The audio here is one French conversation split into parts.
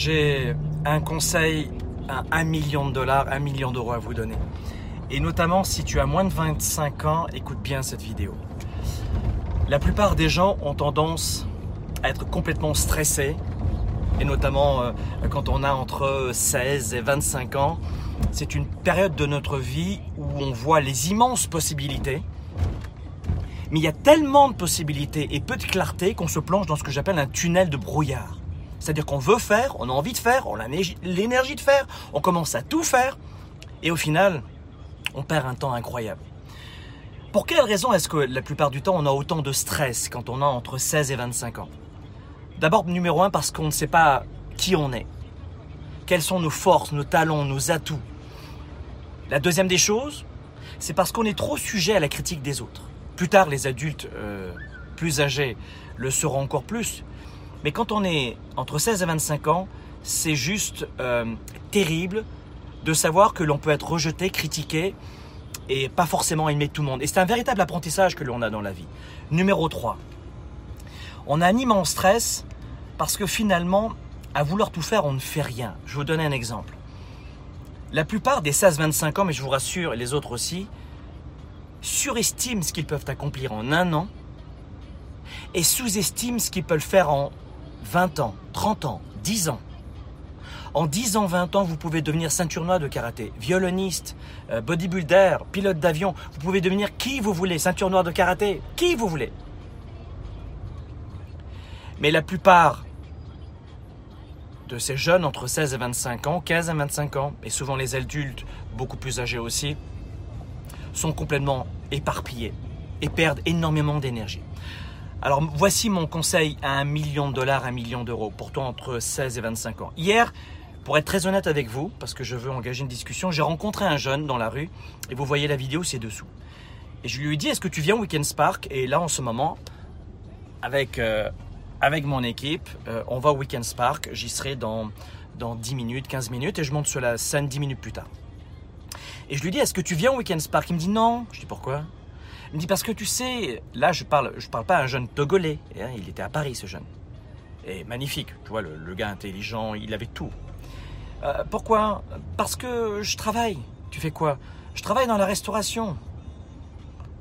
j'ai un conseil à 1 million de dollars, 1 million d'euros à vous donner. Et notamment si tu as moins de 25 ans, écoute bien cette vidéo. La plupart des gens ont tendance à être complètement stressés, et notamment euh, quand on a entre 16 et 25 ans. C'est une période de notre vie où on voit les immenses possibilités, mais il y a tellement de possibilités et peu de clarté qu'on se plonge dans ce que j'appelle un tunnel de brouillard. C'est-à-dire qu'on veut faire, on a envie de faire, on a l'énergie de faire, on commence à tout faire, et au final, on perd un temps incroyable. Pour quelle raison est-ce que la plupart du temps on a autant de stress quand on a entre 16 et 25 ans? D'abord, numéro un, parce qu'on ne sait pas qui on est. Quelles sont nos forces, nos talents, nos atouts? La deuxième des choses, c'est parce qu'on est trop sujet à la critique des autres. Plus tard, les adultes euh, plus âgés le seront encore plus. Mais quand on est entre 16 et 25 ans, c'est juste euh, terrible de savoir que l'on peut être rejeté, critiqué et pas forcément aimé de tout le monde. Et c'est un véritable apprentissage que l'on a dans la vie. Numéro 3. On a un immense stress parce que finalement, à vouloir tout faire, on ne fait rien. Je vais vous donner un exemple. La plupart des 16-25 ans, mais je vous rassure, les autres aussi, surestiment ce qu'ils peuvent accomplir en un an et sous-estiment ce qu'ils peuvent faire en 20 ans, 30 ans, 10 ans. En 10 ans, 20 ans, vous pouvez devenir ceinture noire de karaté, violoniste, euh, bodybuilder, pilote d'avion. Vous pouvez devenir qui vous voulez, ceinture noire de karaté, qui vous voulez. Mais la plupart de ces jeunes entre 16 et 25 ans, 15 et 25 ans, et souvent les adultes beaucoup plus âgés aussi, sont complètement éparpillés et perdent énormément d'énergie. Alors voici mon conseil à un million de dollars, un million d'euros, pour toi entre 16 et 25 ans. Hier, pour être très honnête avec vous, parce que je veux engager une discussion, j'ai rencontré un jeune dans la rue, et vous voyez la vidéo, c'est dessous. Et je lui ai dit, est-ce que tu viens au Weekend Spark? Et là, en ce moment, avec, euh, avec mon équipe, euh, on va au Weekend Spark, j'y serai dans, dans 10 minutes, 15 minutes, et je monte sur la scène 10 minutes plus tard. Et je lui dis, est-ce que tu viens au Weekend Spark? Il me dit non. Je dis pourquoi? Il me dit parce que tu sais, là je parle, je parle pas à un jeune togolais. Hein, il était à Paris ce jeune. Et magnifique, tu vois, le, gars intelligent, il avait tout. Euh, pourquoi? Parce que je travaille. Tu fais quoi? Je travaille dans la restauration.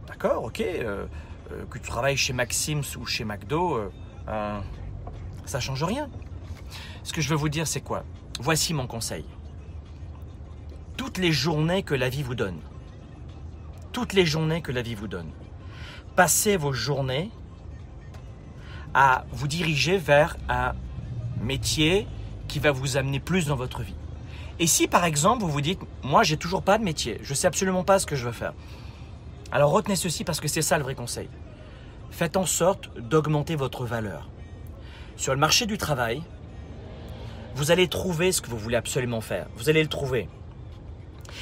D'accord, ok. Euh, euh, que tu travailles chez Maxim's ou chez McDo, ça change rien. Ce que je veux vous dire, c'est quoi? Voici mon conseil. Toutes les journées que la vie vous donne, toutes les journées que la vie vous donne. Passez vos journées à vous diriger vers un métier qui va vous amener plus dans votre vie. Et si par exemple vous vous dites, moi j'ai toujours pas de métier, je sais absolument pas ce que je veux faire. Alors retenez ceci parce que c'est ça le vrai conseil. Faites en sorte d'augmenter votre valeur. Sur le marché du travail, vous allez trouver ce que vous voulez absolument faire. Vous allez le trouver.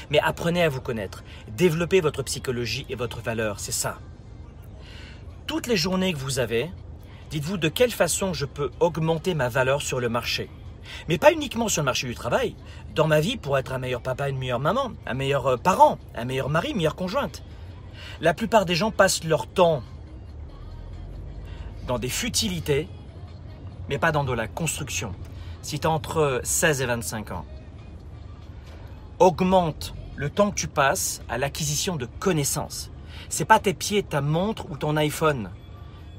Mais apprenez à vous connaître. Développez votre psychologie et votre valeur, c'est ça. Toutes les journées que vous avez, dites-vous de quelle façon je peux augmenter ma valeur sur le marché. Mais pas uniquement sur le marché du travail, dans ma vie pour être un meilleur papa, une meilleure maman, un meilleur euh, parent, un meilleur mari, une meilleure conjointe. La plupart des gens passent leur temps dans des futilités, mais pas dans de la construction. Si tu as entre 16 et 25 ans, augmente le temps que tu passes à l'acquisition de connaissances. C'est pas tes pieds, ta montre ou ton iPhone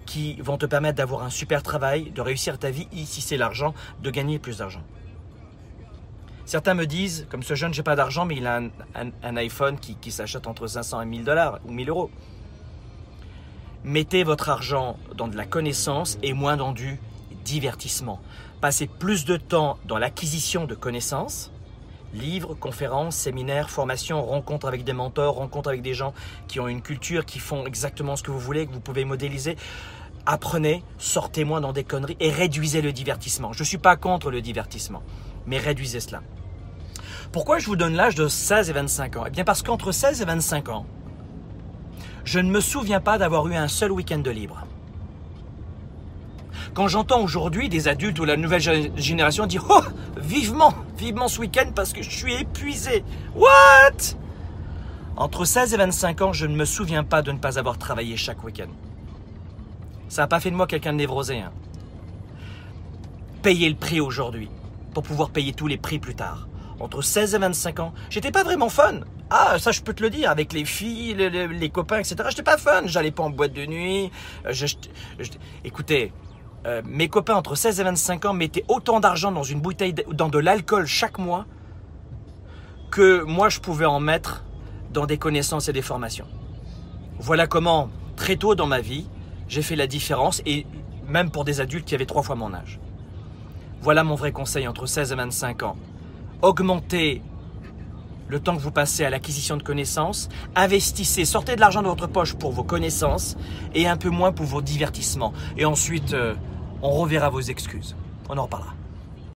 qui vont te permettre d'avoir un super travail, de réussir ta vie, si c'est l'argent, de gagner plus d'argent. Certains me disent, comme ce jeune, j'ai pas d'argent, mais il a un, iPhone qui, qui s'achète entre 500 et 1000 dollars ou 1000 euros. Mettez votre argent dans de la connaissance et moins dans du divertissement. Passez plus de temps dans l'acquisition de connaissances livres, conférences, séminaires, formations, rencontres avec des mentors, rencontres avec des gens qui ont une culture, qui font exactement ce que vous voulez, que vous pouvez modéliser. Apprenez, sortez moins dans des conneries et réduisez le divertissement. Je ne suis pas contre le divertissement, mais réduisez cela. Pourquoi je vous donne l'âge de 16 et 25 ans? Eh bien parce qu'entre 16 et 25 ans, je ne me souviens pas d'avoir eu un seul week-end de libre. Quand j'entends aujourd'hui des adultes ou la nouvelle génération dire Oh, vivement, vivement ce week-end parce que je suis épuisé. What? Entre 16 et 25 ans, je ne me souviens pas de ne pas avoir travaillé chaque week-end. Ça n'a pas fait de moi quelqu'un de névrosé. Hein. Payez le prix aujourd'hui pour pouvoir payer tous les prix plus tard. Entre 16 et 25 ans, j'étais pas vraiment fun. Ah, ça je peux te le dire, avec les filles, les, copains, etc. J'étais pas fun. J'allais pas en boîte de nuit. Euh, écoutez, euh, mes copains entre 16 et 25 ans mettaient autant d'argent dans une bouteille, dans de l'alcool chaque mois, que moi je pouvais en mettre dans des connaissances et des formations. Voilà comment, très tôt dans ma vie, j'ai fait la différence, et même pour des adultes qui avaient trois fois mon âge. Voilà mon vrai conseil entre 16 et 25 ans. Augmentez le temps que vous passez à l'acquisition de connaissances, investissez, sortez de l'argent de votre poche pour vos connaissances et un peu moins pour vos divertissements. Et ensuite, euh, on reverra vos excuses. On en reparlera.